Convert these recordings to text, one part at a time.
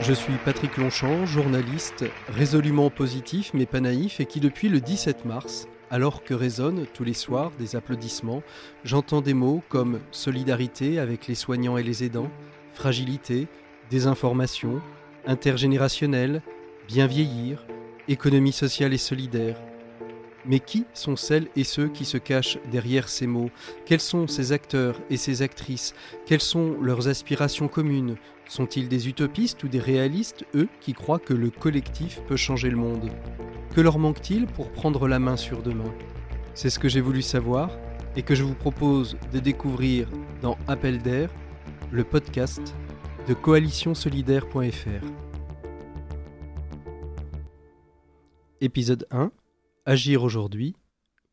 Je suis Patrick Longchamp, journaliste, résolument positif mais pas naïf et qui depuis le 17 mars, alors que résonnent tous les soirs des applaudissements, j'entends des mots comme solidarité avec les soignants et les aidants, fragilité, désinformation, intergénérationnel, bien vieillir, économie sociale et solidaire. Mais qui sont celles et ceux qui se cachent derrière ces mots? Quels sont ces acteurs et ces actrices? Quelles sont leurs aspirations communes? Sont-ils des utopistes ou des réalistes, eux, qui croient que le collectif peut changer le monde? Que leur manque-t-il pour prendre la main sur demain? C'est ce que j'ai voulu savoir et que je vous propose de découvrir dans Appel d'air, le podcast de coalitionsolidaire.fr. Épisode 1 Agir aujourd'hui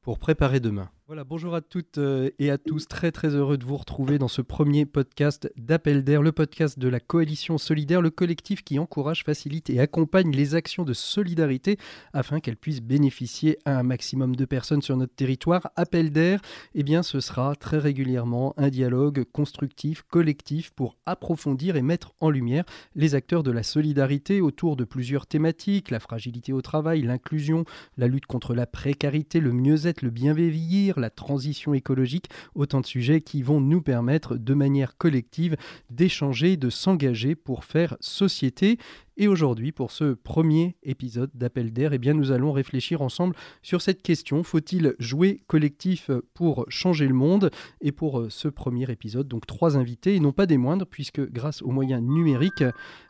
pour préparer demain. Voilà, bonjour à toutes euh, et à tous. Très très heureux de vous retrouver dans ce premier podcast d'Appel d'air, le podcast de la coalition solidaire, le collectif qui encourage, facilite et accompagne les actions de solidarité afin qu'elles puissent bénéficier à un maximum de personnes sur notre territoire. Appel d'air, eh bien ce sera très régulièrement un dialogue constructif, collectif pour approfondir et mettre en lumière les acteurs de la solidarité autour de plusieurs thématiques, la fragilité au travail, l'inclusion, la lutte contre la précarité, le mieux-être, le bien vieillir, la transition écologique, autant de sujets qui vont nous permettre de manière collective d'échanger, de s'engager pour faire société. Et aujourd'hui, pour ce premier épisode d'Appel d'air, eh nous allons réfléchir ensemble sur cette question. Faut-il jouer collectif pour changer le monde? Et pour euh, ce premier épisode, donc trois invités, et non pas des moindres, puisque grâce aux moyens numériques,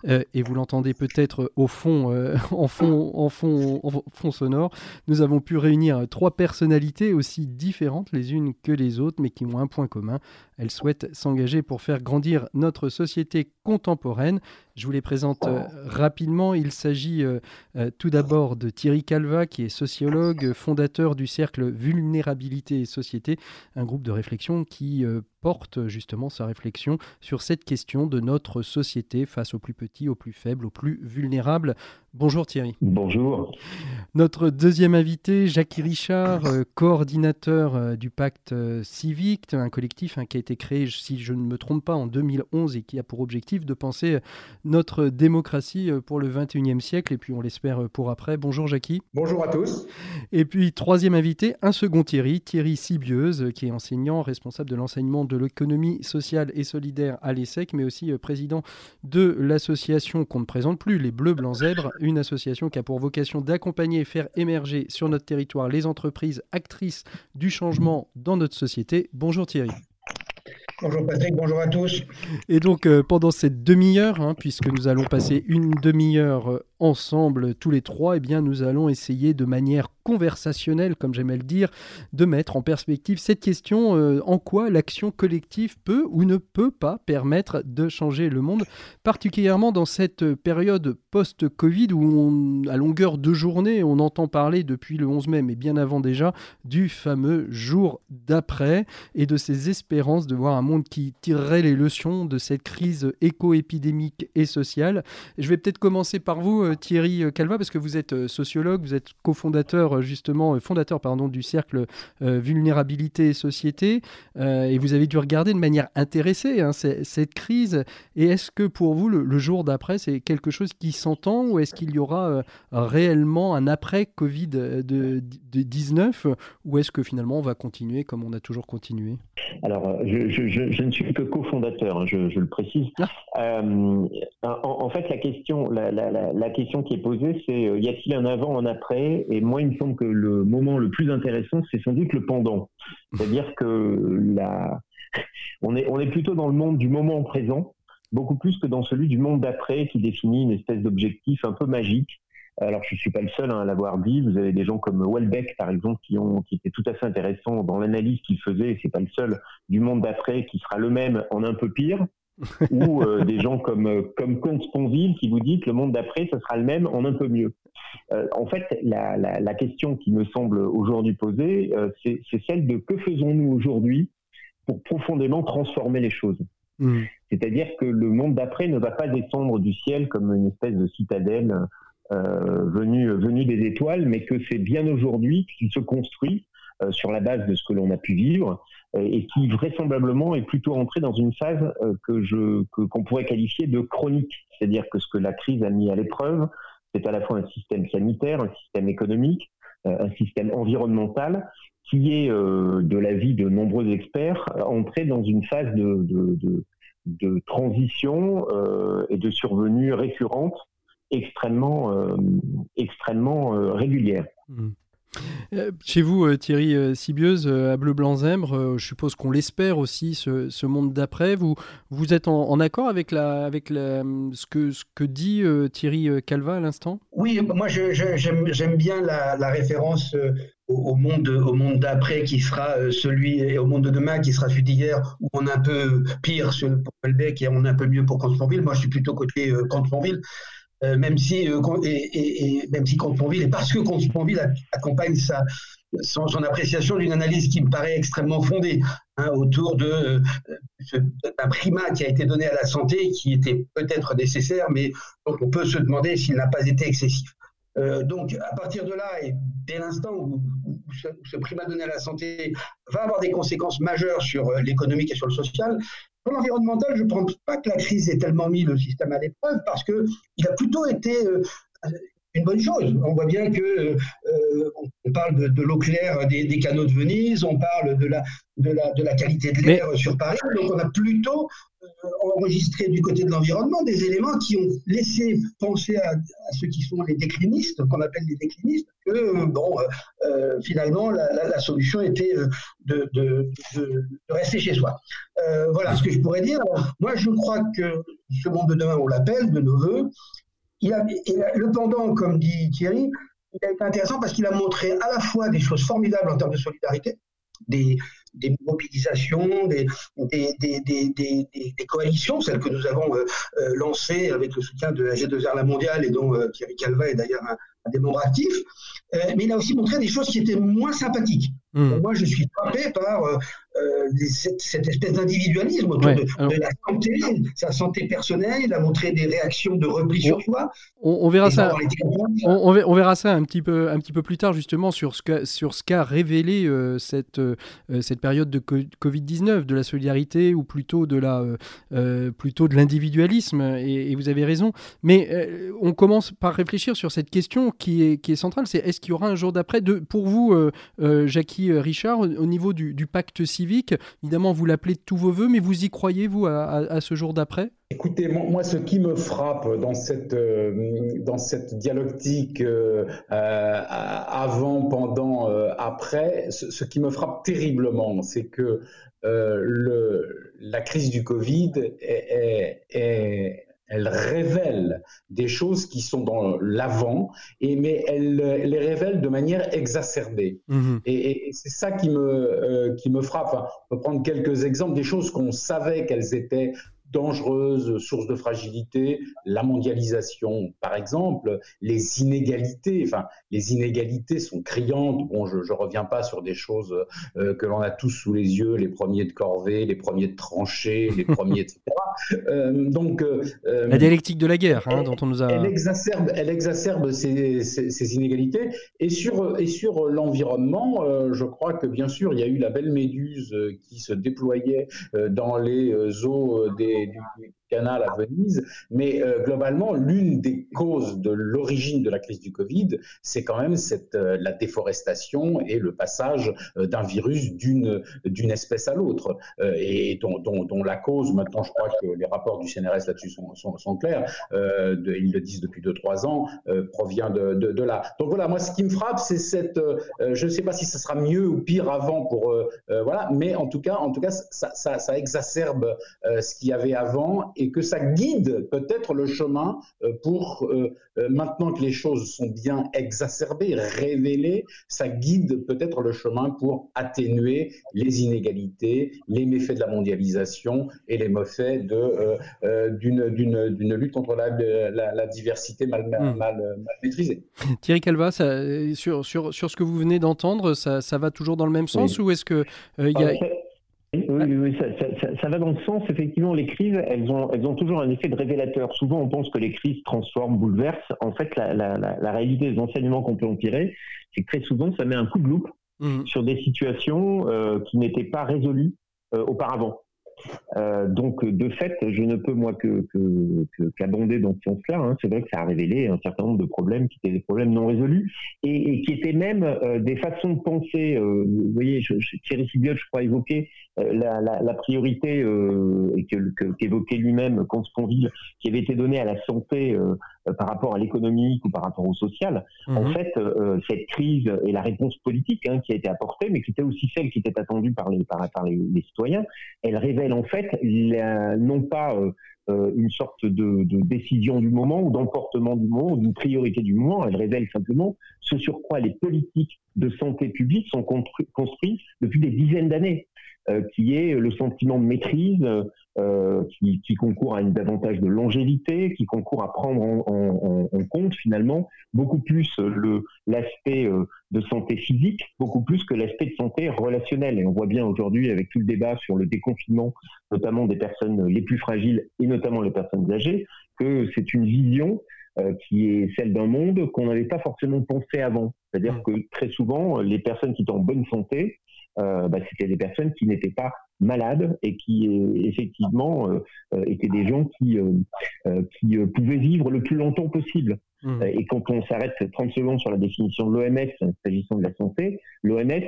euh, et vous l'entendez peut-être au fond, euh, en, fond, en, fond, en fond sonore, nous avons pu réunir trois personnalités aussi différentes les unes que les autres, mais qui ont un point commun. Elles souhaitent s'engager pour faire grandir notre société contemporaine. Je vous les présente euh, rapidement. Il s'agit euh, euh, tout d'abord de Thierry Calva, qui est sociologue, fondateur du cercle Vulnérabilité et Société, un groupe de réflexion qui porte justement sa réflexion sur cette question de notre société face aux plus petits, aux plus faibles, aux plus vulnérables. Bonjour Thierry. Bonjour. Notre deuxième invité, Jackie Richard, euh, coordinateur euh, du pacte euh, civique, un collectif hein, qui a été créé, si je ne me trompe pas, en 2011 et qui a pour objectif de penser notre démocratie pour le 21e siècle et puis on l'espère pour après. Bonjour Jackie. Bonjour à tous. Et puis troisième invité, un second Thierry, Thierry Sibieuse, qui est enseignant, responsable de l'enseignement de l'économie sociale et solidaire à l'ESSEC, mais aussi président de l'association qu'on ne présente plus, les Bleus Blancs Zèbres, une association qui a pour vocation d'accompagner et faire émerger sur notre territoire les entreprises actrices du changement dans notre société. Bonjour Thierry. Bonjour Patrick, bonjour à tous. Et donc euh, pendant cette demi-heure, hein, puisque nous allons passer une demi-heure euh, ensemble tous les trois, eh bien nous allons essayer de manière conversationnelle, comme j'aimais le dire, de mettre en perspective cette question euh, en quoi l'action collective peut ou ne peut pas permettre de changer le monde, particulièrement dans cette période post-Covid où à longueur de journée, on entend parler depuis le 11 mai, mais bien avant déjà, du fameux jour d'après et de ces espérances de voir un monde qui tirerait les leçons de cette crise éco-épidémique et sociale. Je vais peut-être commencer par vous, euh, Thierry Calva, parce que vous êtes euh, sociologue, vous êtes cofondateur justement, fondateur pardon, du cercle Vulnérabilité et Société, et vous avez dû regarder de manière intéressée hein, cette crise. Et est-ce que pour vous, le, jour d'après, c'est quelque chose qui s'entend ou est-ce qu'il y aura réellement un après Covid-19 ou est-ce que finalement on va continuer comme on a toujours continué? Alors, je, ne suis que cofondateur, hein, je, le précise. Ah. en, fait, la question, la, la question qui est posée, c'est euh, y a-t-il un avant, un après Et moi, il me semble que le moment le plus intéressant, c'est sans doute le pendant. C'est-à-dire que la... on, est, on est plutôt dans le monde du moment présent, beaucoup plus que dans celui du monde d'après, qui définit une espèce d'objectif un peu magique. Alors, je ne suis pas le seul hein, à l'avoir dit. Vous avez des gens comme Welbeck, par exemple, qui, ont, qui étaient tout à fait intéressants dans l'analyse qu'il faisait, c'est pas le seul, du monde d'après, qui sera le même en un peu pire. ou euh, des gens comme, euh, comme Comte Sponville qui vous dit que le monde d'après, ce sera le même en un peu mieux. Euh, en fait, la, la, la, question qui me semble aujourd'hui posée, c'est celle de que faisons-nous aujourd'hui pour profondément transformer les choses? Mmh. C'est-à-dire que le monde d'après ne va pas descendre du ciel comme une espèce de citadelle venue, venue des étoiles, mais que c'est bien aujourd'hui qu'il se construit sur la base de ce que l'on a pu vivre et qui vraisemblablement est plutôt entré dans une phase que je qu'on pourrait qualifier de chronique, c'est-à-dire que ce que la crise a mis à l'épreuve, c'est à la fois un système sanitaire, un système économique, un système environnemental qui est, de l'avis de nombreux experts, entré dans une phase de, de, de, transition et de survenue récurrente extrêmement, euh, extrêmement euh, régulière. Mmh. Euh, chez vous, Thierry Sibieuse, à Bleu Blanc Zèbre, je suppose qu'on l'espère aussi, ce, monde d'après. Vous, vous êtes en, accord avec, avec ce, que, ce que dit Thierry Calva à l'instant? Oui, moi j'aime bien la, référence au, monde, au monde d'après qui sera celui, et au monde de demain qui sera celui d'hier, où on est un peu pire pour Welbeck et on est un peu mieux pour Cantonville. Moi je suis plutôt côté Cantonville. Euh, même si euh, même si et parce que Comte-Sponville accompagne son, appréciation d'une analyse qui me paraît extrêmement fondée hein, autour de euh, d'un primat qui a été donné à la santé qui était peut-être nécessaire, mais dont on peut se demander s'il n'a pas été excessif. Donc, à partir de là, et dès l'instant où, ce, ce, primat donné à la santé va avoir des conséquences majeures sur l'économique et sur le social, pour l'environnemental, je ne pense pas que la crise ait tellement mis le système à l'épreuve parce qu'il a plutôt été euh, une bonne chose. On voit bien que euh, on parle de, l'eau claire des, canaux de Venise, on parle de la, de la, de la qualité de l'air sur Paris. Donc on a plutôt euh, enregistré du côté de l'environnement des éléments qui ont laissé penser à, ceux qui sont les déclinistes, qu'on appelle les déclinistes, que bon, euh, finalement la, solution était de, de, de, rester chez soi. voilà ce que je pourrais dire. moi je crois que ce monde de demain, on l'appelle de nos voeux, il a, le pendant, comme dit Thierry, il a été intéressant parce qu'il a montré à la fois des choses formidables en termes de solidarité, des, des mobilisations, des, des, des, coalitions, celles que nous avons euh, euh, lancées avec le soutien de la G2R La Mondiale et dont euh, Thierry Calva est d'ailleurs un, un, des membres actifs. mais il a aussi montré des choses qui étaient moins sympathiques. Mmh. Moi, je suis frappé par euh, cette, espèce d'individualisme autour de, la santé, sa santé personnelle. Il a montré des réactions de repli sur soi. On, verra ça. On, verra ça un petit peu, un petit peu plus tard justement sur ce qu'a sur ce qu'a révélé euh, cette euh, cette période de Covid 19, de la solidarité ou plutôt de la plutôt de l'individualisme. Et, vous avez raison. Mais on commence par réfléchir sur cette question qui est qui est centrale. C'est est-ce qu'il y aura un jour d'après de pour vous, Jackie Richard, au, au niveau du, du pacte Évidemment, vous l'appelez de tous vos voeux, mais vous y croyez, vous, à, ce jour d'après? Écoutez, moi, ce qui me frappe dans cette, euh, dans cette dialectique euh, euh, avant, pendant, après, ce, qui me frappe terriblement, c'est que le, la crise du Covid est, est elle révèle des choses qui sont dans l'avant, et mais elle, les révèle de manière exacerbée. Mhm. Et, c'est ça qui me, euh, qui me frappe. on peut prendre quelques exemples des choses qu'on savait qu'elles étaient dangereuses, sources de fragilité, la mondialisation par exemple, les inégalités, enfin les inégalités sont criantes, bon je ne reviens pas sur des choses euh, que l'on a tous sous les yeux, les premiers de corvée, les premiers de tranchée, les premiers etc. Euh, donc, euh, la dialectique de la guerre hein, dont on nous a... Elle exacerbe, elle exacerbe ces, ces, inégalités et sur, et sur l'environnement, je crois que bien sûr il y a eu la belle méduse qui se déployait dans les eaux des du, canal à Venise. Mais euh, globalement, l'une des causes de l'origine de la crise du Covid, c'est quand même cette, euh, la déforestation et le passage euh, d'un virus d'une d'une espèce à l'autre, et dont, dont, la cause, maintenant je crois que les rapports du CNRS là-dessus sont, sont, clairs, ils le disent depuis 2-3 ans, provient de, de, là. Donc voilà, moi ce qui me frappe, c'est cette, je ne sais pas si ça sera mieux ou pire avant pour, voilà, mais en tout cas, en tout cas ça, ça exacerbe ce qu'il y avait avant et que ça guide peut-être le chemin euh, pour, euh, euh, maintenant que les choses sont bien exacerbées, révélées, ça guide peut-être le chemin pour atténuer les inégalités, les méfaits de la mondialisation et les méfaits d'une lutte contre la, diversité mal, hmm. mal, maîtrisée. Thierry Calva, sur, sur, sur, ce que vous venez d'entendre, ça, ça, va toujours dans le même sens ou est-ce que il y a... Oui, oui, ça, va dans le sens, effectivement, les crises, elles ont, elles ont toujours un effet de révélateur. Souvent, on pense que les crises transforment, bouleversent. En fait, la, réalité des enseignements qu'on peut en tirer, c'est que très souvent, ça met un coup de loupe mmh. sur des situations qui n'étaient pas résolues auparavant. Euh, donc, de fait, je ne peux moi que qu'abonder dans ce sens-là. Hein. C'est vrai que ça a révélé un certain nombre de problèmes qui étaient des problèmes non résolus et, et qui étaient même euh, des façons de penser. Euh, vous voyez, je, je, Thierry Sibiot, je crois, évoquer euh, la, la, la, priorité et qu'évoquait lui-même Consponville, qui avait été donnée à la santé par rapport à l'économique ou par rapport au social. En mhm. fait, cette crise et la réponse politique hein, qui a été apportée, mais qui était aussi celle qui était attendue par les, par, par les, les citoyens, elle révèle en fait non pas euh, euh, une sorte de, décision du moment ou d'emportement du moment ou d'une priorité du moment, elle révèle simplement ce sur quoi les politiques de santé publique sont construites depuis des dizaines d'années. Euh, qui est le sentiment de maîtrise, euh, qui, qui, concourt à une davantage de longévité, qui concourt à prendre en, en, en compte finalement beaucoup plus le l'aspect euh, de santé physique, beaucoup plus que l'aspect de santé relationnelle. Et on voit bien aujourd'hui avec tout le débat sur le déconfinement, notamment des personnes les plus fragiles et notamment les personnes âgées, que c'est une vision qui est celle d'un monde qu'on n'avait pas forcément pensé avant. C'est-à-dire que très souvent, les personnes qui sont en bonne santé, bah, c'était des personnes qui n'étaient pas malades et qui effectivement euh, étaient des gens qui, qui pouvaient vivre le plus longtemps possible. Mmh. Et quand on s'arrête 30 secondes sur la définition de l'OMS s'agissant de la santé, l'OMS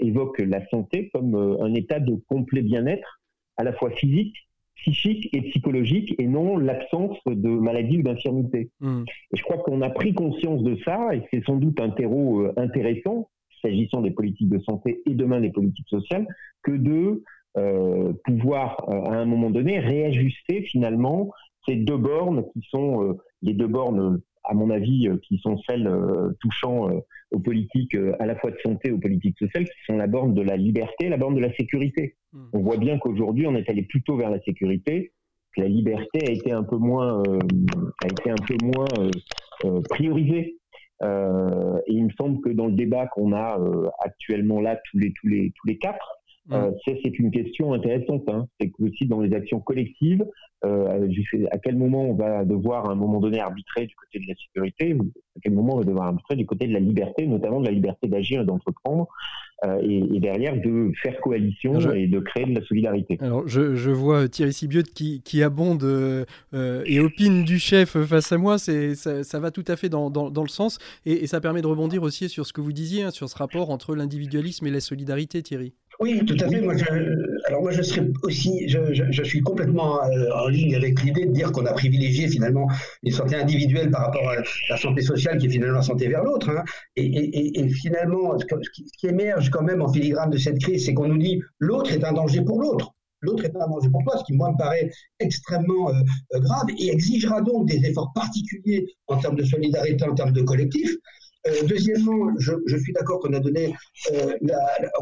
évoque la santé comme un état de complet bien-être, à la fois physique, psychique et psychologique et non l'absence de maladie ou d'infirmité. Mmh. Et je crois qu'on a pris conscience de ça et c'est sans doute un terreau intéressant s'agissant des politiques de santé et demain des politiques sociales, que de euh, pouvoir euh, à un moment donné réajuster finalement ces deux bornes qui sont euh, les deux bornes à mon avis, qui sont celles touchant aux politiques à la fois de santé, aux politiques sociales, qui sont la borne de la liberté, la borne de la sécurité. Mmh. On voit bien qu'aujourd'hui, on est allé plutôt vers la sécurité, que la liberté a été un peu moins, a été un peu moins priorisée euh, et il me semble que dans le débat qu'on a euh, actuellement là, tous les, tous les, tous les quatre, mmh. euh, c'est une question intéressante. Hein. C'est que aussi dans les actions collectives, euh, à quel moment on va devoir à un moment donné arbitrer du côté de la sécurité, à quel moment on va devoir arbitrer du côté de la liberté, notamment de la liberté d'agir et d'entreprendre, euh, et, derrière de faire coalition et de créer de la solidarité. Alors je, je vois Thierry Sibiot qui, qui abonde euh, et opine du chef face à moi, c'est ça, ça, va tout à fait dans, dans, dans le sens, et, et, ça permet de rebondir aussi sur ce que vous disiez, hein, sur ce rapport entre l'individualisme et la solidarité, Thierry. Oui, tout à fait. Moi, je, alors moi, je serais aussi, je, je, je suis complètement euh, en ligne avec l'idée de dire qu'on a privilégié finalement une santé individuelle par rapport à la santé sociale, qui est finalement la santé vers l'autre. Hein. Et, et, et, finalement, ce qui, émerge quand même en filigrane de cette crise, c'est qu'on nous dit l'autre est un danger pour l'autre. L'autre est un danger pour toi, ce qui moi me paraît extrêmement euh, grave et exigera donc des efforts particuliers en termes de solidarité, en termes de collectif. Euh, deuxièmement, je, suis d'accord qu'on a donné, euh,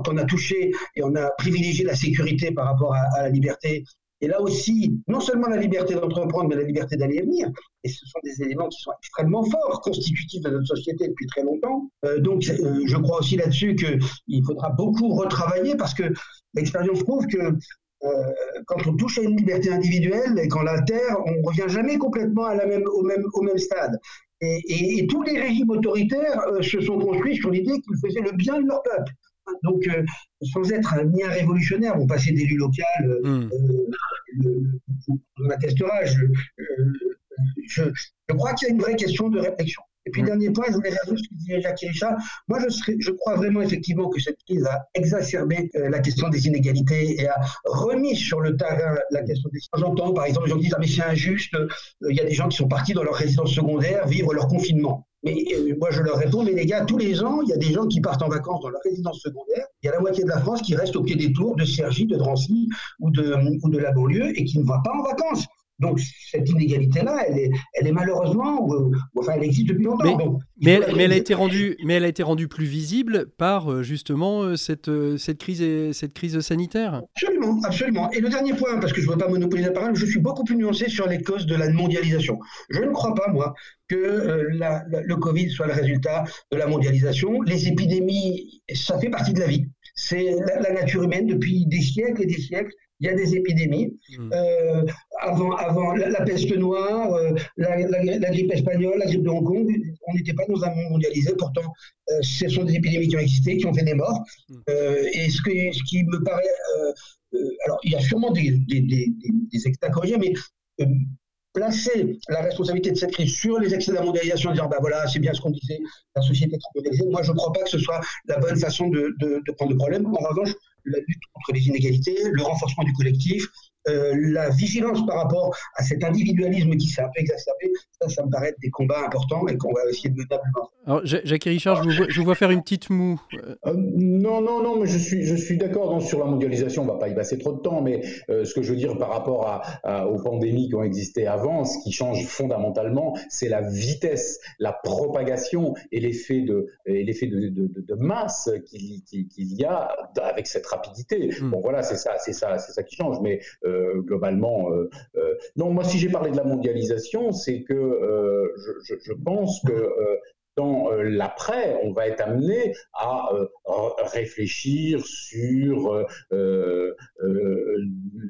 qu'on a touché et on a privilégié la sécurité par rapport à la liberté. Et là aussi, non seulement la liberté d'entreprendre, mais la liberté d'aller et venir. Et ce sont des éléments qui sont extrêmement forts, constitutifs de notre société depuis très longtemps. Euh, donc, euh, je crois aussi là-dessus qu'il faudra beaucoup retravailler parce que l'expérience prouve que euh, quand on touche à une liberté individuelle et qu'on l'altère, on ne revient jamais complètement au, même, stade. Et, tous les régimes autoritaires se sont construits sur l'idée qu'ils faisaient le bien de leur peuple. Donc, euh, sans être ni un révolutionnaire, vous passez d'élu local, euh, mm. on attestera, je, je, je crois qu'il y a une vraie question de réflexion. Et puis, mm. dernier point, je voulais réagir ce que disait Jacques Richard. Moi, je, serais, je crois vraiment effectivement que cette crise a exacerbé euh, la question des inégalités et a remis sur le terrain la question des. J'entends, par exemple, les gens qui disent Ah, mais c'est injuste, euh, il y a des gens qui sont partis dans leur résidence secondaire vivre leur confinement. Mais euh, moi, je leur réponds, mais les gars, tous les ans, il y a des gens qui partent en vacances dans leur résidence secondaire. Il y a la moitié de la France qui reste au pied des tours de Cergy, de Drancy ou de, de la banlieue et qui ne va pas en vacances. Donc cette inégalité-là, elle est, elle est malheureusement, enfin, elle existe depuis longtemps. Mais, elle, mais, elle, a été rendue, mais elle a été rendue plus visible par euh, justement euh, cette, euh, cette, crise, cette crise sanitaire. Absolument, absolument. Et le dernier point, parce que je ne veux pas monopoliser la parole, je suis beaucoup plus nuancé sur les causes de la mondialisation. Je ne crois pas, moi, que la, le Covid soit le résultat de la mondialisation. Les épidémies, ça fait partie de la vie. C'est la, la nature humaine depuis des siècles et des siècles il y a des épidémies. Mmh. Euh, avant, avant la, peste noire, la, grippe espagnole, la grippe de Hong Kong, on n'était pas dans un monde mondialisé. Pourtant, ce sont des épidémies qui ont existé, qui ont fait des morts. Mm. et ce, ce, qui me paraît alors, il y a sûrement des, des, des, des, corrigés, mais placer la responsabilité de cette crise sur les excès de la mondialisation en disant bah voilà c'est bien ce qu'on disait la société est trop mondialisée moi je ne crois pas que ce soit la bonne façon de, de, de prendre le problème en revanche la lutte contre les inégalités le renforcement du collectif euh, la vigilance par rapport à cet individualisme qui s'est un peu exacerbé, ça, ça me paraît être des combats importants et qu'on va essayer de mener Alors, Jacques et Richard, je vous, vois, faire une petite moue. Euh, non, non, non, mais je suis, je suis d'accord sur la mondialisation, on ne va pas y passer trop de temps, mais euh, ce que je veux dire par rapport à, aux pandémies qui ont existé avant, ce qui change fondamentalement, c'est la vitesse, la propagation et l'effet de, l'effet de, de, de, masse qu'il y a avec cette rapidité. Hmm. Bon, voilà, c'est ça, c'est ça, c'est ça qui change, mais euh, globalement. Euh, euh, non, moi, si j'ai parlé de la mondialisation, c'est que je, pense que dans euh, l'après, on va être amené à euh, réfléchir sur euh,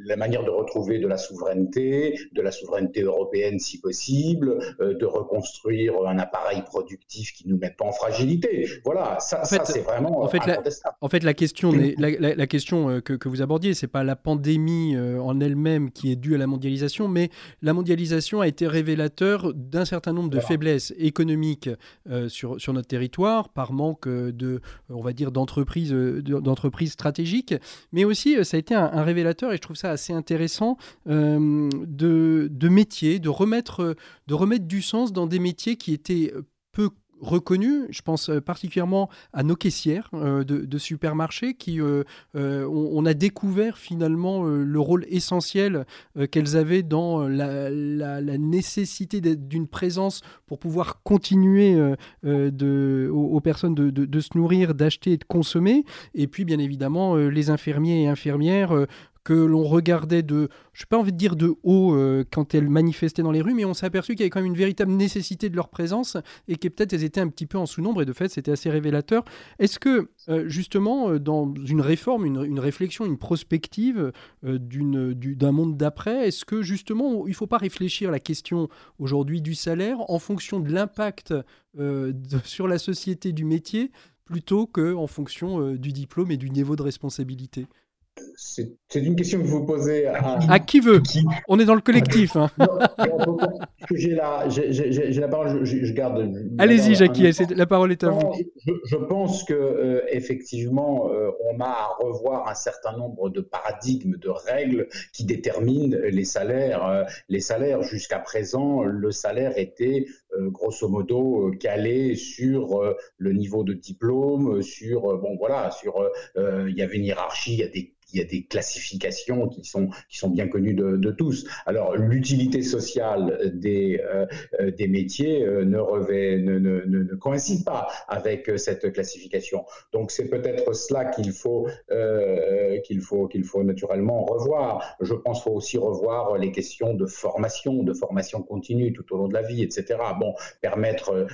la manière de retrouver de la souveraineté, de la souveraineté européenne si possible, de reconstruire un appareil productif qui ne nous mette pas en fragilité. Voilà, ça, ça c'est vraiment en fait, la, en fait, la question, la, la, question que, que, vous abordiez, c'est pas la pandémie en elle-même qui est due à la mondialisation, mais la mondialisation a été révélateur d'un certain nombre de faiblesses économiques euh, sur, sur, notre territoire par manque de, on va dire, d'entreprises, d'entreprises stratégiques. Mais aussi, euh, ça a été un, révélateur, et je trouve ça assez intéressant, euh, de, de métiers, de remettre, de remettre du sens dans des métiers qui étaient peu reconnus. Je pense euh, particulièrement à nos caissières euh, de, supermarchés qui euh, on, a découvert finalement le rôle essentiel qu'elles avaient dans la, nécessité d'une présence pour pouvoir continuer aux, personnes de, de, se nourrir, d'acheter et de consommer. Et puis bien évidemment les infirmiers et infirmières que l'on regardait de, je n'ai pas envie de dire de haut euh, quand elles manifestaient dans les rues, mais on s'est aperçu qu'il y avait quand même une véritable nécessité de leur présence et que peut-être elles étaient un petit peu en sous-nombre et de fait c'était assez révélateur. Est-ce que euh, justement euh, dans une réforme, une, réflexion, une prospective d'un monde d'après, est-ce que justement il ne faut pas réfléchir à la question aujourd'hui du salaire en fonction de l'impact sur la société du métier plutôt qu'en fonction du diplôme et du niveau de responsabilité? C'est une question que vous posez à, à qui veut? On est dans le collectif. Hein. j'ai la, la, parole, je, garde. Allez-y, Jackie, la parole est à vous. Je, pense que euh, effectivement, euh, on a à revoir un certain nombre de paradigmes, de règles qui déterminent les salaires. Euh, les salaires, jusqu'à présent, le salaire était grosso modo calé sur le niveau de diplôme, sur bon voilà, sur il y avait une hiérarchie, il y a des classifications qui sont, qui sont bien connues de, tous. Alors, l'utilité sociale des, euh, euh, métiers euh, ne, revêt, ne, coïncide pas avec cette classification. Donc, c'est peut-être cela qu'il faut, qu'il faut, qu'il faut naturellement revoir. Je pense qu'il faut aussi revoir les questions de formation, de formation continue tout au long de la vie, etc. Bon, permettre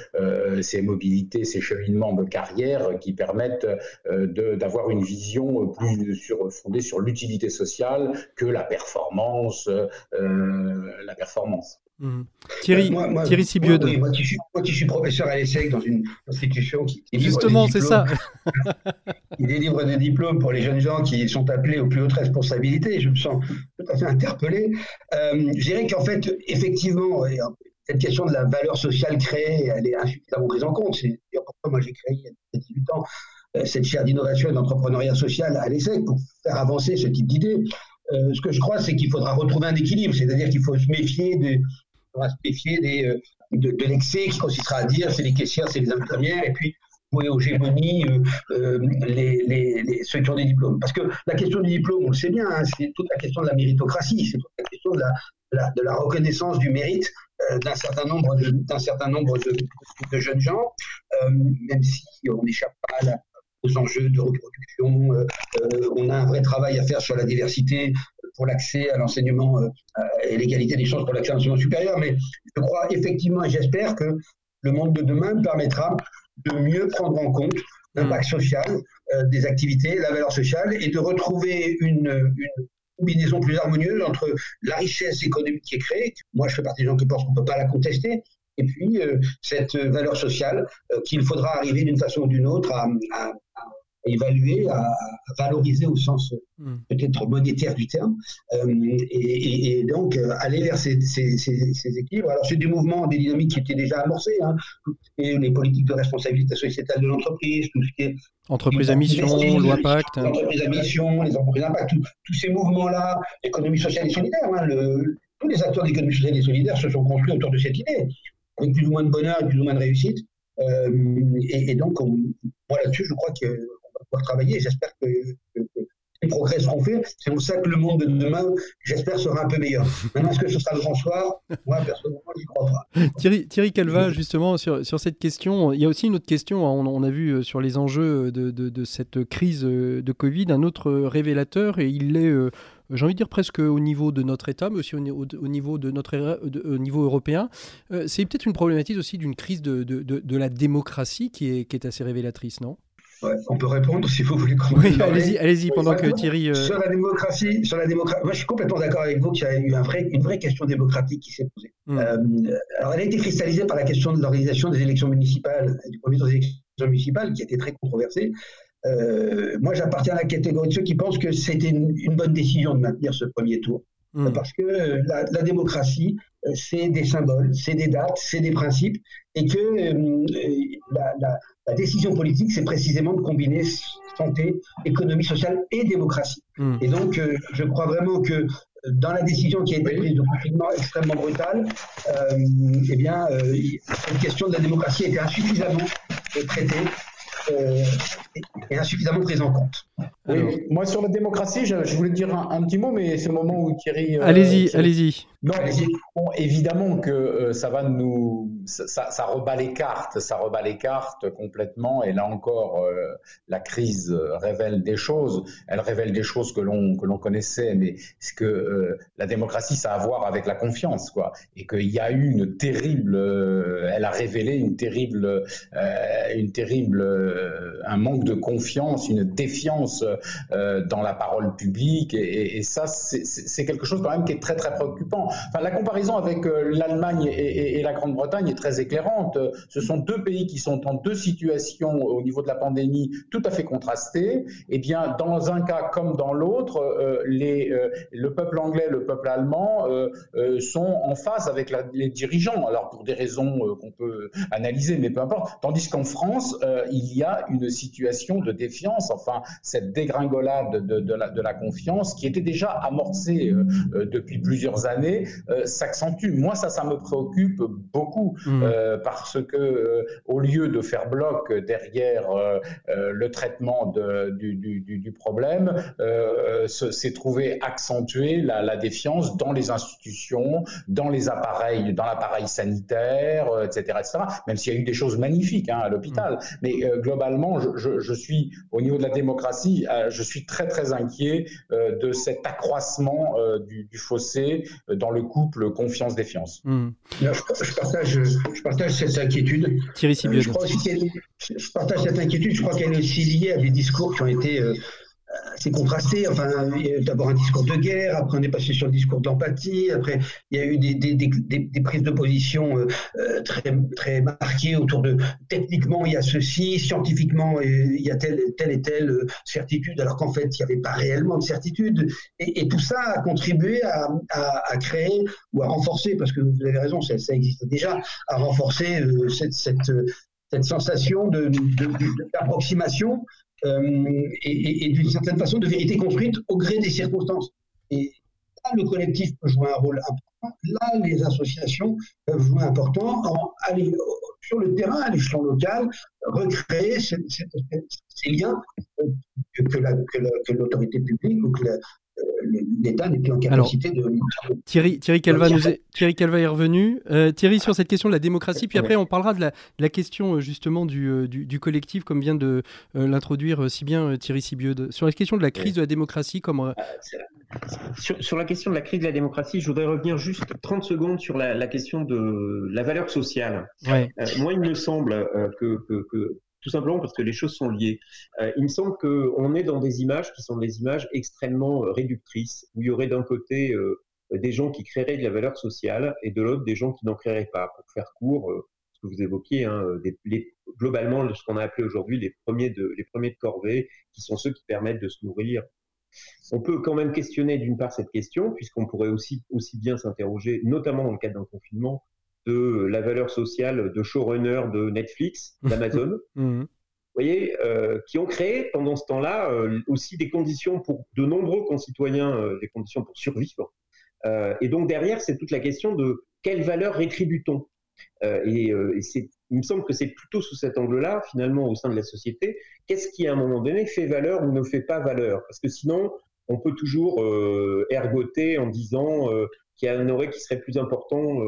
ces mobilités, ces cheminements de carrière qui permettent d'avoir une vision plus sur fondée sur l'utilité sociale que la performance. Euh, la performance. Mmh. Thierry, moi, Thierry Moi, qui suis, professeur à l'ESSEC dans une institution qui. Justement, c'est ça. il délivre des diplômes pour les jeunes gens qui sont appelés aux plus hautes responsabilités. Je me sens tout à fait interpellé. Euh, je dirais qu'en fait, effectivement, cette question de la valeur sociale créée, elle est insuffisamment prise en compte. C'est pourquoi moi j'ai créé il y a 18 ans euh, cette chaire d'innovation et d'entrepreneuriat social à l'ESSEC pour faire avancer ce type d'idées. Euh, ce que je crois, c'est qu'il faudra retrouver un équilibre, c'est-à-dire qu'il faut se méfier, de, se méfier euh, de, l'excès qui consistera à dire c'est les caissières, c'est les infirmières, et puis jouer aux gémonies les, les, ceux qui ont des diplômes. Parce que la question du diplôme, on le sait bien, hein, c'est toute la question de la méritocratie, c'est toute la question de la, de la reconnaissance du mérite d'un certain nombre d'un certain nombre de, de, jeunes gens, même si on n'échappe pas à la, aux enjeux de reproduction. Euh, euh, on a un vrai travail à faire sur la diversité pour l'accès à l'enseignement euh, et l'égalité des chances pour l'accès à l'enseignement supérieur. Mais je crois effectivement et j'espère que le monde de demain permettra de mieux prendre en compte l'impact social des activités, la valeur sociale et de retrouver une, une combinaison plus harmonieuse entre la richesse économique qui est créée, moi je fais partie des gens qui pensent qu'on ne peut pas la contester, et puis cette valeur sociale qu'il faudra arriver d'une façon ou d'une autre à, évaluer, à, valoriser au sens hmm. peut-être monétaire du terme, euh, et, donc euh, aller vers ces, équilibres. Alors c'est des mouvements, des dynamiques qui étaient déjà amorcés, hein, les politiques de responsabilité sociétale de l'entreprise, tout ce qui est entreprise à mission, loi pacte, entreprise à mission, les entreprises d'impact, tous ces mouvements-là, l'économie sociale et solidaire. Hein, tous les acteurs d'économie sociale et solidaire se sont construits autour de cette idée, avec plus ou moins de bonheur plus ou moins de réussite. Euh, et, donc, moi là-dessus, je crois que pouvoir travailler. J'espère que, les progrès seront faits. C'est pour ça que le monde de demain, j'espère, sera un peu meilleur. Maintenant, est-ce que ce sera le grand soir? Moi, personnellement, je n'y crois pas. Thierry, Thierry Calva, justement, sur, cette question, il y a aussi une autre question. Hein. On, a vu euh, sur les enjeux de, cette crise euh, de Covid un autre révélateur, et il est euh, j'ai envie de dire presque au niveau de notre État, mais aussi au, niveau de notre au niveau européen. c'est peut-être une problématique aussi d'une crise de, la démocratie qui est assez révélatrice, non? On peut répondre si vous voulez. Oui, allez-y, allez-y pendant que Thierry. Euh, sur la démocratie, sur la démocratie, moi je suis complètement d'accord avec vous qu'il y a eu un vrai, une vraie question démocratique qui s'est posée. Hmm. Euh, alors elle a été cristallisée par la question de l'organisation des élections municipales, du premier tour des élections municipales, qui a été très controversée. Euh, moi j'appartiens à la catégorie de ceux qui pensent que c'était une, bonne décision de maintenir ce premier tour. Hmm. Parce que la, la démocratie, c'est des symboles, c'est des dates, c'est des principes, et que la, la la décision politique, c'est précisément de combiner santé, économie sociale et démocratie. Hmm. Et donc, euh, je crois vraiment que euh, dans la décision qui a été prise de confinement extrêmement brutal, euh, eh bien, cette question de la démocratie était insuffisamment traitée et insuffisamment prise en compte. Oui, moi sur la démocratie, je, voulais dire un, petit mot, mais c'est le moment où Thierry. allez-y, allez-y. Non, évidemment que euh, ça va nous, ça, ça, rebat les cartes, ça rebat les cartes complètement. Et là encore, euh, la crise révèle des choses. Elle révèle des choses que l'on que l'on connaissait, mais ce que euh, la démocratie, ça a à voir avec la confiance, quoi. Et qu'il y a eu une terrible, elle a révélé une terrible, une terrible, un manque de confiance, une défiance dans la parole publique. Et, ça, c'est quelque chose quand même qui est très très préoccupant la comparaison avec euh, l'Allemagne et, la Grande-Bretagne est très éclairante. Ce sont deux pays qui sont en deux situations au niveau de la pandémie tout à fait contrastées. Eh bien, dans un cas comme dans l'autre, euh, euh, le peuple anglais, le peuple allemand sont en phase avec les dirigeants. Alors pour des raisons qu'on peut analyser, mais peu importe. Tandis qu'en France, il y a une situation de défiance. Enfin, cette dégringolade de, la, de la, confiance qui était déjà amorcée depuis plusieurs années euh, s'accentue. Moi, ça, ça me préoccupe beaucoup mmh. euh, parce que euh, au lieu de faire bloc derrière le traitement de, du, du, du, problème, s'est trouvé accentuer la, la, défiance dans les institutions, dans les appareils, dans l'appareil sanitaire, etc., etc. Même s'il y a eu des choses magnifiques hein, à l'hôpital, mmh. mais globalement, je, je, je, suis au niveau de la démocratie, je suis très très inquiet de cet accroissement du, du fossé dans le couple confiance-défiance. Hmm. Je, partage, je partage cette inquiétude. Thierry euh, je, je, partage cette inquiétude. Je crois qu'elle est aussi liée à des discours qui ont été euh, c'est contrasté. Enfin, d'abord un discours de guerre, après on est passé sur le discours d'empathie, après il y a eu des, des, des, des prises de position euh, euh, très, très marquées autour de techniquement il y a ceci, scientifiquement euh, il y a telle, telle et telle certitude, alors qu'en fait il n'y avait pas réellement de certitude. Et, tout ça a contribué à, à, créer ou à renforcer, parce que vous avez raison, ça, ça existe déjà, à renforcer cette, cette, cette sensation d'approximation de, euh, et, d'une certaine façon de vérité construite au gré des circonstances. Et là, le collectif peut jouer un rôle important. Là, les associations peuvent jouer important en aller sur le terrain, à l'échelon local, recréer ces, liens euh, que, l'autorité publique ou que la, l'État n'est plus en capacité de. Thierry, Thierry, Calva est, Thierry Calva est revenu. Euh, Thierry, sur cette question de la démocratie, puis après on parlera de la, question euh, justement euh, du, du, collectif, comme vient de l'introduire si bien Thierry Sibieux. Sur la question de la crise de la démocratie, comme. Sur, la question de la crise de la démocratie, je voudrais revenir juste 30 secondes sur la, question de la valeur sociale. moi, il me semble que, que tout simplement parce que les choses sont liées. Euh, il me semble qu'on est dans des images qui sont des images extrêmement euh, réductrices, où il y aurait d'un côté des gens qui créeraient de la valeur sociale et de l'autre des gens qui n'en créeraient pas. Pour faire court, ce que vous évoquiez, hein, globalement ce qu'on a appelé aujourd'hui les premiers de les premiers de corvée, qui sont ceux qui permettent de se nourrir. On peut quand même questionner d'une part cette question, puisqu'on pourrait aussi aussi bien s'interroger, notamment dans le cadre d'un confinement, de la valeur sociale de showrunner de Netflix, d'Amazon. Mhm. Vous voyez, euh, qui ont créé pendant ce temps-là euh, aussi des conditions pour de nombreux concitoyens, euh, des conditions pour survivre. et donc derrière, c'est toute la question de quelle valeur rétribue-t-on? Et, il me semble que c'est plutôt sous cet angle-là, finalement, au sein de la société, qu'est-ce qui à un moment donné fait valeur ou ne fait pas valeur? Parce que sinon, on peut toujours ergoter en disant qu'il y en aurait qui serait plus important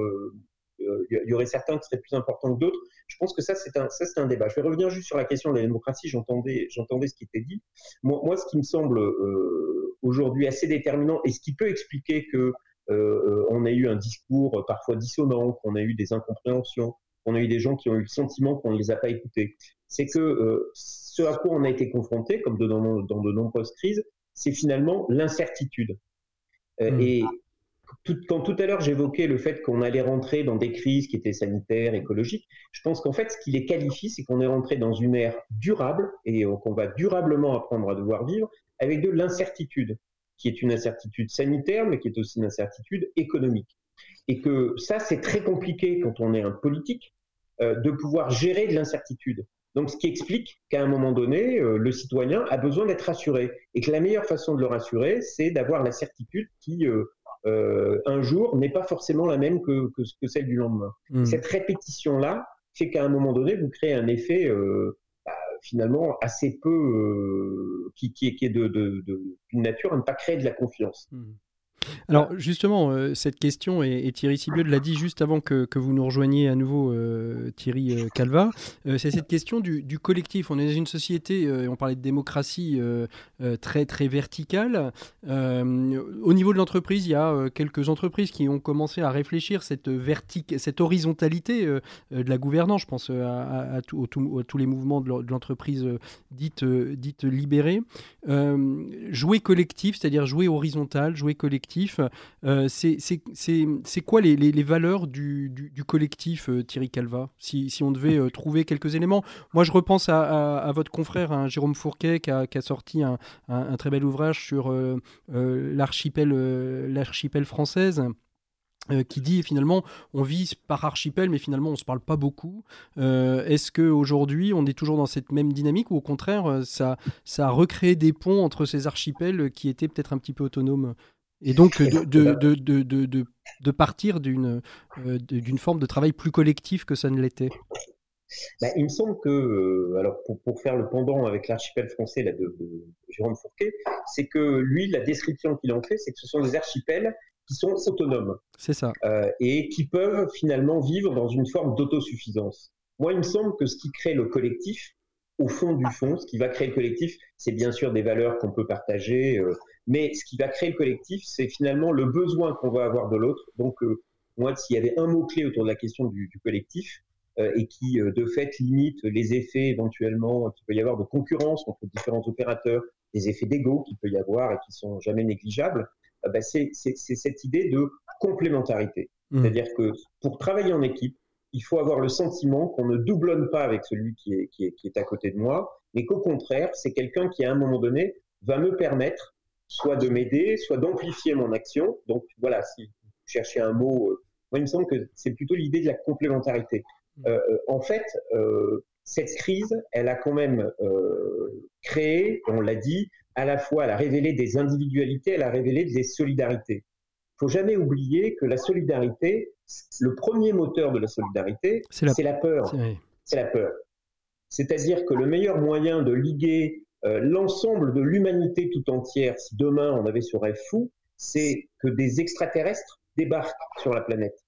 il y aurait certains qui seraient plus importants que d'autres. Je pense que ça, c'est un, ça, c'est un débat. Je vais revenir juste sur la question de la démocratie. J'entendais, j'entendais ce qui était dit. Moi, moi ce qui me semble euh, aujourd'hui assez déterminant et ce qui peut expliquer que euh, on a eu un discours parfois dissonant, qu'on a eu des incompréhensions, qu'on a eu des gens qui ont eu le sentiment qu'on ne les a pas écoutés, c'est que euh, ce à quoi on a été confronté, comme dans, dans de nombreuses crises, c'est finalement l'incertitude. Mmh. Et quand tout à l'heure j'évoquais le fait qu'on allait rentrer dans des crises qui étaient sanitaires, écologiques, je pense qu'en fait, ce qui les qualifie, c'est qu'on est rentré dans une ère durable et qu'on va durablement apprendre à devoir vivre avec de l'incertitude, qui est une incertitude sanitaire, mais qui est aussi une incertitude économique. Et que ça, c'est très compliqué quand on est un politique euh, de pouvoir gérer de l'incertitude. Donc, ce qui explique qu'à un moment donné, euh, le citoyen a besoin d'être rassuré et que la meilleure façon de le rassurer, c'est d'avoir la certitude qui euh, euh, un jour n'est pas forcément la même que, que, celle du lendemain. Hmm. Cette répétition-là fait qu'à un moment donné, vous créez un effet euh, bah, finalement assez peu euh, qui, qui, qui, est de, de, de, nature à ne pas créer de la confiance. Hmm. Alors justement, euh, cette question, et, Thierry Sibieux l'a dit juste avant que, vous nous rejoigniez à nouveau, euh, Thierry euh, Calva, c'est cette question du, collectif. On est dans une société, on parlait de démocratie très très verticale. au niveau de l'entreprise, il y a quelques entreprises qui ont commencé à réfléchir cette, vertic cette horizontalité de la gouvernance. Je pense à, tous les mouvements de l'entreprise dite, dite libérée. jouer collectif, c'est-à-dire jouer horizontal, jouer collectif euh, c'est quoi les, valeurs du, collectif, euh, Thierry Calva? Si, on devait euh, trouver quelques éléments. Moi, je repense à, votre confrère, hein, Jérôme Fourquet, qui a, sorti un, très bel ouvrage sur l'archipel française. qui dit finalement on vit par archipel mais finalement on se parle pas beaucoup. Est-ce qu'aujourd'hui on est toujours dans cette même dynamique ou au contraire ça, ça a recréé des ponts entre ces archipels qui étaient peut-être un petit peu autonomes? Et donc de, de, de, de, de partir d'une euh, d'une forme de travail plus collectif que ça ne l'était. Bah, il me semble que, euh, alors pour, pour, faire le pendant avec l'archipel français là, de, Jérôme Fourquet, c'est que lui, la description qu'il en fait, c'est que ce sont des archipels qui sont autonomes. C'est ça. Euh, et qui peuvent finalement vivre dans une forme d'autosuffisance. Moi, il me semble que ce qui crée le collectif, au fond du fond, ce qui va créer le collectif, c'est bien sûr des valeurs qu'on peut partager, euh, mais ce qui va créer le collectif, c'est finalement le besoin qu'on va avoir de l'autre. Donc, euh, moi, s'il y avait un mot-clé autour de la question du, collectif, euh, et qui, de fait, limite les effets éventuellement qu'il peut y avoir de concurrence entre différents opérateurs, des effets d'ego qu'il peut y avoir et qui sont jamais négligeables, bah, c'est cette idée de complémentarité. Mmh. C'est-à-dire que pour travailler en équipe, il faut avoir le sentiment qu'on ne doublonne pas avec celui qui est, qui est, qui est à côté de moi, mais qu'au contraire, c'est quelqu'un qui, à un moment donné, va me permettre soit de m'aider, soit d'amplifier mon action. Donc voilà, si vous cherchez un mot, euh, moi il me semble que c'est plutôt l'idée de la complémentarité. Mmh. Euh, euh, en fait, euh, cette crise, elle a quand même créé, on l'a dit, à la fois, elle a révélé des individualités, elle a révélé des solidarités. Il faut jamais oublier que la solidarité, le premier moteur de la solidarité, c'est la... peur. C'est la peur. C'est-à-dire que le meilleur moyen de liguer l'ensemble de l'humanité tout entière, si demain on avait ce rêve fou, c'est que des extraterrestres débarquent sur la planète.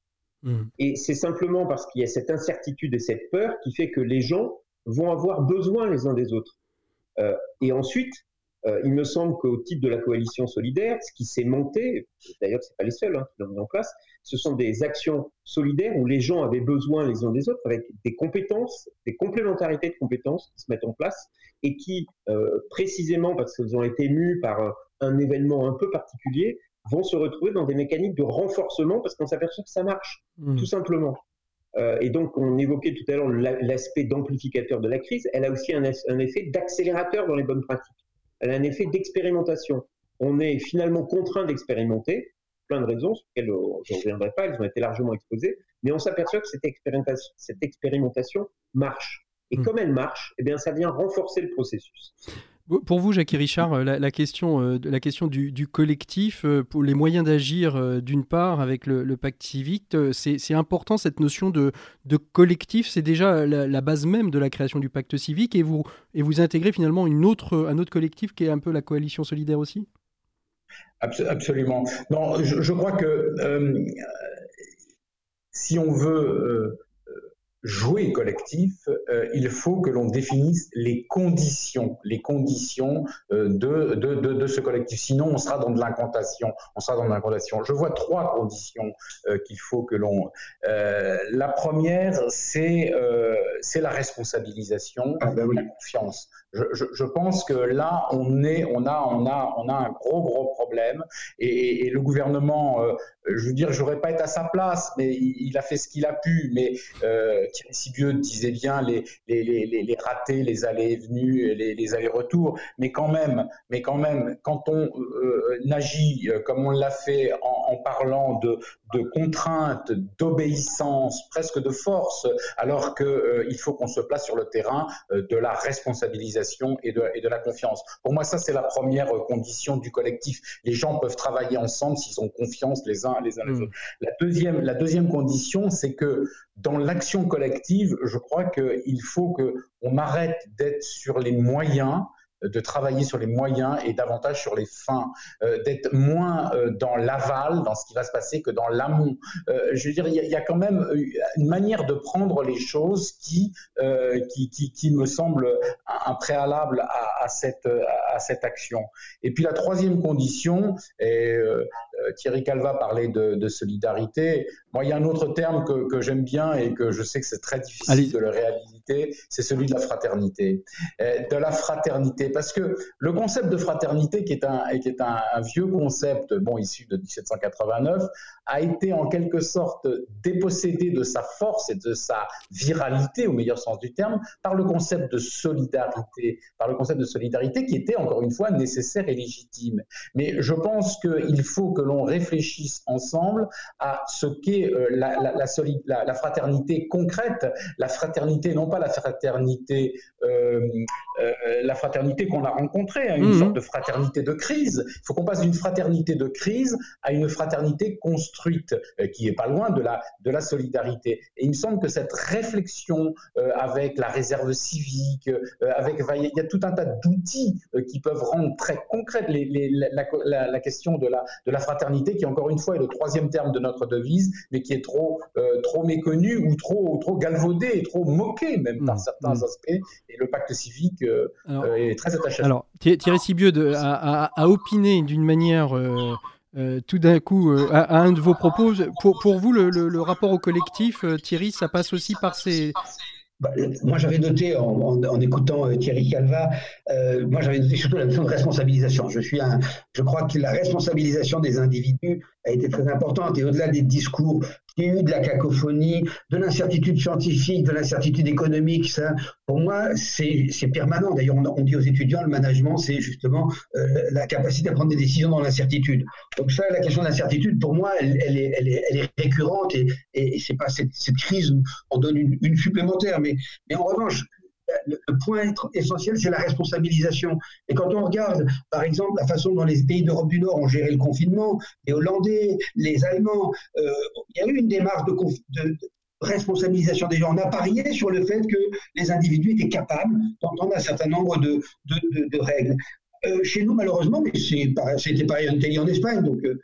Hmm. Et c'est simplement parce qu'il y a cette incertitude et cette peur qui fait que les gens vont avoir besoin les uns des autres. Euh, et ensuite, euh, il me semble qu'au titre de la coalition solidaire, ce qui s'est monté, d'ailleurs c'est pas les seuls hein, qui l'ont mis en place, ce sont des actions solidaires où les gens avaient besoin les uns des autres avec des compétences, des complémentarités de compétences qui se mettent en place et qui, euh, précisément parce qu'elles ont été mues par un événement un peu particulier, vont se retrouver dans des mécaniques de renforcement parce qu'on s'aperçoit que ça marche, mmh. tout simplement. Euh, et donc, on évoquait tout à l'heure l'aspect d'amplificateur de la crise. Elle a aussi un, un effet d'accélérateur dans les bonnes pratiques. Elle a un effet d'expérimentation. On est finalement contraint d'expérimenter, plein de raisons sur lesquelles euh, je ne reviendrai pas, elles ont été largement exposées, mais on s'aperçoit que cette expérimentation, cette expérimentation marche. Et mmh. comme elle marche, eh bien, ça vient renforcer le processus. Pour vous, et Richard, euh, la, question, euh, la question du, collectif, euh, les moyens d'agir d'une part avec le, pacte civique, c'est important cette notion de, collectif, c'est déjà la, base même de la création du pacte civique. Et vous, et vous intégrez finalement une autre, un autre collectif qui est un peu la coalition solidaire aussi? Absolument. Non, je, crois que si on veut jouer collectif, euh, il faut que l'on définisse les conditions, les conditions euh, de, de, de, de, ce collectif. Sinon, on sera dans de l'incantation. On sera dans de l'incantation. Je vois trois conditions euh, qu'il faut que l'on. la première, c'est c'est la responsabilisation, ah, ben la confiance. Je, je, je, pense que là, on est, on a, on a, on a un gros gros problème. Et, et le gouvernement, je veux dire, j'aurais pas été à sa place, mais il, il a fait ce qu'il a pu. Mais Thierry Sibieux disait bien les, les, les, les ratés, les allées et venues, les, les allers-retours, mais quand même, mais quand même, quand on euh, agit euh, comme on l'a fait en, en, parlant de, de contraintes, d'obéissance, presque de force, alors qu'il euh, il faut qu'on se place sur le terrain euh, de la responsabilisation et de, et de la confiance. Pour moi, ça c'est la première condition du collectif. Les gens peuvent travailler ensemble s'ils ont confiance les uns les uns les mmh. autres. La deuxième, la deuxième condition, c'est que dans l'action collective, je crois qu'il faut qu'on arrête d'être sur les moyens de travailler sur les moyens et davantage sur les fins, euh, d'être moins euh, dans l'aval, dans ce qui va se passer, que dans l'amont. Euh, je veux dire, il y, a quand même une manière de prendre les choses qui, qui, qui, me semble un préalable à, cette, à cette action. Et puis la troisième condition, et Thierry Calva parlait de, solidarité, moi il y a un autre terme que, que j'aime bien et que je sais que c'est très difficile de le réaliser, c'est celui de la fraternité. De la fraternité parce que le concept de fraternité, qui est un, vieux concept, bon, issu de 1789, a été en quelque sorte dépossédé de sa force et de sa viralité, au meilleur sens du terme, par le concept de solidarité, par le concept de solidarité qui était encore une fois nécessaire et légitime. Mais je pense qu'il faut que l'on réfléchisse ensemble à ce qu'est euh, la, fraternité concrète, la fraternité, non pas la fraternité, euh, euh, la fraternité qu'on a rencontrée, hein, une mmh. sorte de fraternité de crise. Il faut qu'on passe d'une fraternité de crise à une fraternité construite euh, qui est pas loin de la, de la solidarité. Et il me semble que cette réflexion euh, avec la réserve civique, euh, avec, il y a tout un tas d'outils qui peuvent rendre très concrète les, les, la, la, question de la, de la fraternité, qui encore une fois est le troisième terme de notre devise, mais qui est trop, trop méconnu ou trop, trop galvaudé et trop moqué même par mmh, certains mmh. aspects. Et le pacte civique est très attaché. Alors, Thierry Sibieux a, a, opiné d'une manière euh, tout d'un coup euh, à, un de vos propos. Pour, pour vous, le, le, rapport au collectif, euh, Thierry, ça passe aussi par ces... Bah, moi, j'avais noté en, en, écoutant Thierry Calva, moi j'avais noté surtout la notion de responsabilisation. Je suis un, je crois que la responsabilisation des individus a été très importante et au-delà des discours il y a eu de la cacophonie, de l'incertitude scientifique, de l'incertitude économique. Ça, pour moi, c'est permanent. D'ailleurs, on, dit aux étudiants, le management, c'est justement euh, la capacité à prendre des décisions dans l'incertitude. Donc ça, la question de l'incertitude, pour moi, elle, elle, est, elle, est, récurrente et, et c'est pas cette, cette, crise, on donne une, une supplémentaire. Mais, mais en revanche, le, point essentiel, c'est la responsabilisation. Et quand on regarde, par exemple, la façon dont les pays d'Europe du Nord ont géré le confinement, les Hollandais, les Allemands, euh, il y a eu une démarche de, responsabilisation des gens. On a parié sur le fait que les individus étaient capables d'entendre un certain nombre de, règles. Euh, chez nous, malheureusement, mais c'était pareil en en Espagne, donc euh,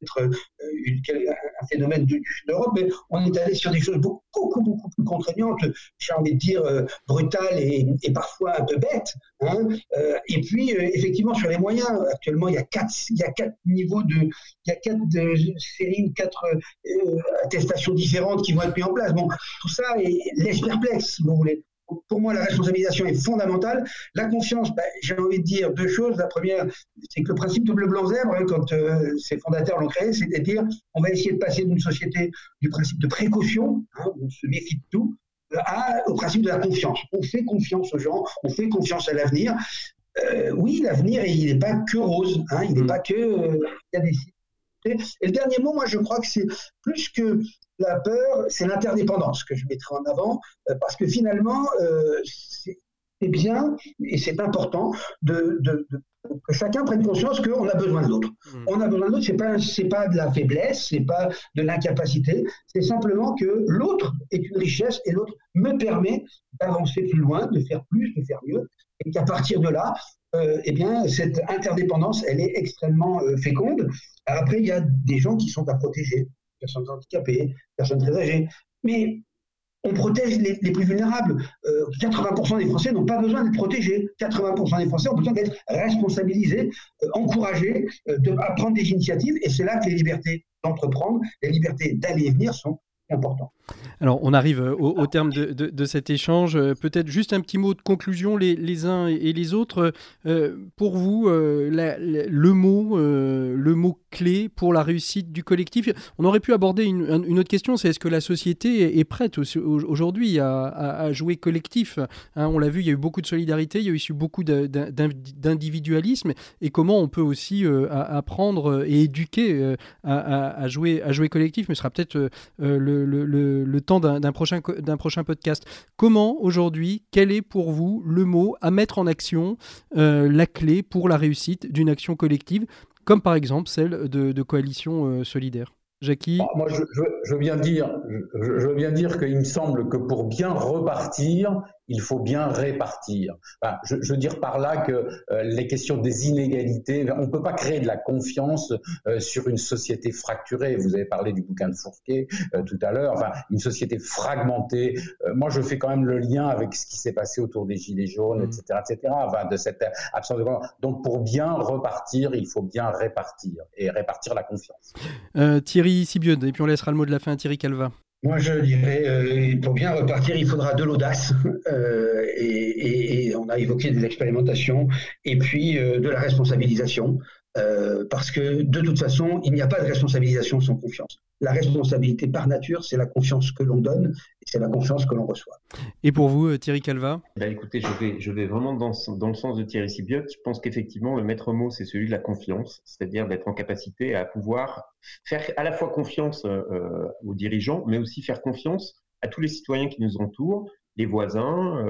peut-être euh, un phénomène d'Europe, mais on est allé sur des choses beaucoup, beaucoup, plus contraignantes, j'ai envie de dire brutales et, parfois un peu bêtes. Hein. et puis, effectivement, sur les moyens, actuellement, il y a quatre, il y a quatre niveaux de, il y a quatre séries, quatre attestations différentes qui vont être mises en place. Bon, tout ça est, laisse perplexe, si vous voulez pour moi, la responsabilisation est fondamentale. La confiance, ben, j'ai envie de dire deux choses. La première, c'est que le principe de bleu-blanc-zèbre, hein, quand euh, ses fondateurs l'ont créé, c'est à dire on va essayer de passer d'une société du principe de précaution, hein, où on se méfie de tout, à, au principe de la confiance. On fait confiance aux gens, on fait confiance à l'avenir. Euh, oui, l'avenir, il n'est pas que rose, hein, il n'est mm. pas que. Euh, il y a des et le dernier mot, moi, je crois que c'est plus que la peur, c'est l'interdépendance que je mettrai en avant, euh, parce que finalement, euh, c'est bien et c'est important de, que chacun prenne conscience qu'on a besoin de l'autre. Mmh. On a besoin de l'autre, c'est pas c'est pas de la faiblesse, c'est pas de l'incapacité, c'est simplement que l'autre est une richesse et l'autre me permet d'avancer plus loin, de faire plus, de faire mieux, et qu'à partir de là, euh, eh bien, cette interdépendance, elle est extrêmement féconde. Après, il y a des gens qui sont à protéger personnes handicapées, personnes très âgées. Mais on protège les, plus vulnérables. 80% euh, des Français n'ont pas besoin d'être protégés. 80% des Français ont besoin d'être responsabilisés, euh, encouragés, euh, de, prendre des initiatives. Et c'est là que les libertés d'entreprendre, les libertés d'aller et venir sont importantes. Alors, on arrive euh, au, terme de, cet échange. Euh, peut-être juste un petit mot de conclusion, les, uns et les autres. Euh, pour vous, le mot, le mot clé pour la réussite du collectif. On aurait pu aborder une, autre question, c'est est-ce que la société est prête aujourd'hui à, jouer collectif hein, On l'a vu, il y a eu beaucoup de solidarité, il y a eu beaucoup d'individualisme, et comment on peut aussi apprendre et éduquer à, jouer, à jouer collectif, mais ce sera peut-être le temps d'un prochain, prochain podcast. Comment aujourd'hui, quel est pour vous le mot à mettre en action, euh, la clé pour la réussite d'une action collective, comme par exemple celle de, coalition euh, solidaire. Jackie ah, Moi, je, viens dire, je viens dire qu'il me semble que pour bien repartir, il faut bien répartir. je, veux dire par là que euh, les questions des inégalités, on ne peut pas créer de la confiance euh, sur une société fracturée. Vous avez parlé du bouquin de Fourquet euh, tout à l'heure. Enfin, une société fragmentée. moi, je fais quand même le lien avec ce qui s'est passé autour des gilets jaunes, etc., mmh. etc. Enfin, de cette absence de donc pour bien repartir, il faut bien répartir et répartir la confiance. Thierry Sibieux, et puis on laissera le mot de la fin à Thierry Calva. Moi, je dirais, euh, pour bien repartir, il faudra de l'audace, euh, et, on a évoqué des expérimentations, et puis euh, de la responsabilisation. Euh, parce que de toute façon, il n'y a pas de responsabilisation sans confiance. La responsabilité par nature, c'est la confiance que l'on donne et c'est la confiance que l'on reçoit. Et pour vous, euh, Thierry Calva? Ben Écoutez, je vais, je vais vraiment dans, dans le sens de Thierry Sibiot. Je pense qu'effectivement, le maître mot, c'est celui de la confiance, c'est-à-dire d'être en capacité à pouvoir faire à la fois confiance euh, aux dirigeants, mais aussi faire confiance à tous les citoyens qui nous entourent, les voisins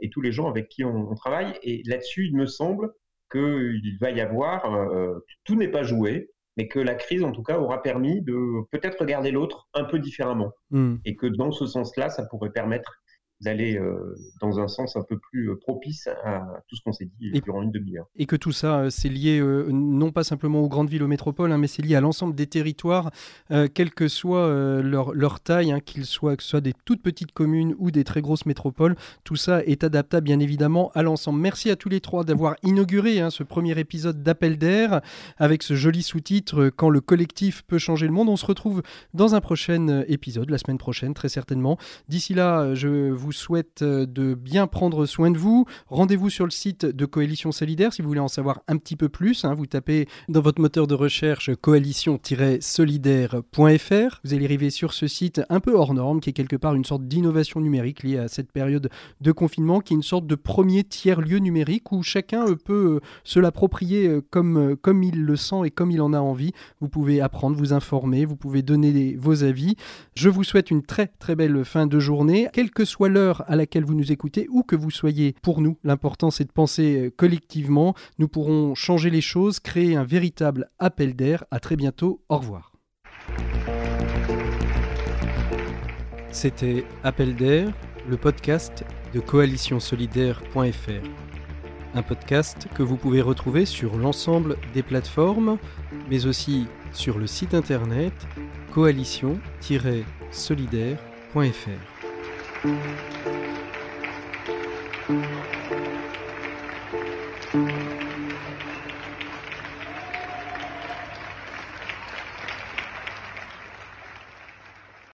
et tous les gens avec qui on, on travaille. Et là-dessus, il me semble qu'il va y avoir, euh, tout n'est pas joué, mais que la crise, en tout cas, aura permis de peut-être regarder l'autre un peu différemment. Hmm. Et que dans ce sens-là, ça pourrait permettre d'aller euh, dans un sens un peu plus euh, propice à tout ce qu'on s'est dit durant une demi-heure. Et que tout ça, euh, c'est lié non pas simplement aux grandes villes, aux métropoles, hein, mais c'est lié à l'ensemble des territoires, quelle que soit leur, leur, taille, hein, qu'ils soient, que ce soit des toutes petites communes ou des très grosses métropoles. Tout ça est adaptable bien évidemment à l'ensemble. Merci à tous les trois d'avoir inauguré hein, ce premier épisode d'Appel d'air avec ce joli sous-titre Quand le collectif peut changer le monde. On se retrouve dans un prochain épisode, la semaine prochaine très certainement. D'ici là, je vous souhaite euh, de bien prendre soin de vous. Rendez-vous sur le site de Coalition Solidaire si vous voulez en savoir un petit peu plus. Hein. Vous tapez dans votre moteur de recherche coalition-solidaire.fr. Vous allez arriver sur ce site un peu hors norme, qui est quelque part une sorte d'innovation numérique liée à cette période de confinement, qui est une sorte de premier tiers-lieu numérique où chacun euh, peut euh, se l'approprier comme, comme il le sent et comme il en a envie. Vous pouvez apprendre, vous informer, vous pouvez donner vos avis. Je vous souhaite une très très belle fin de journée, quelle que soit l'heure à laquelle vous nous écoutez, où que vous soyez, pour nous, l'important c'est de penser euh, collectivement. Nous pourrons changer les choses, créer un véritable appel d'air. À très bientôt. Au revoir. C'était Appel d'air, le podcast de coalitionsolidaire.fr. Un podcast que vous pouvez retrouver sur l'ensemble des plateformes, mais aussi sur le site internet coalition-solidaire.fr. Música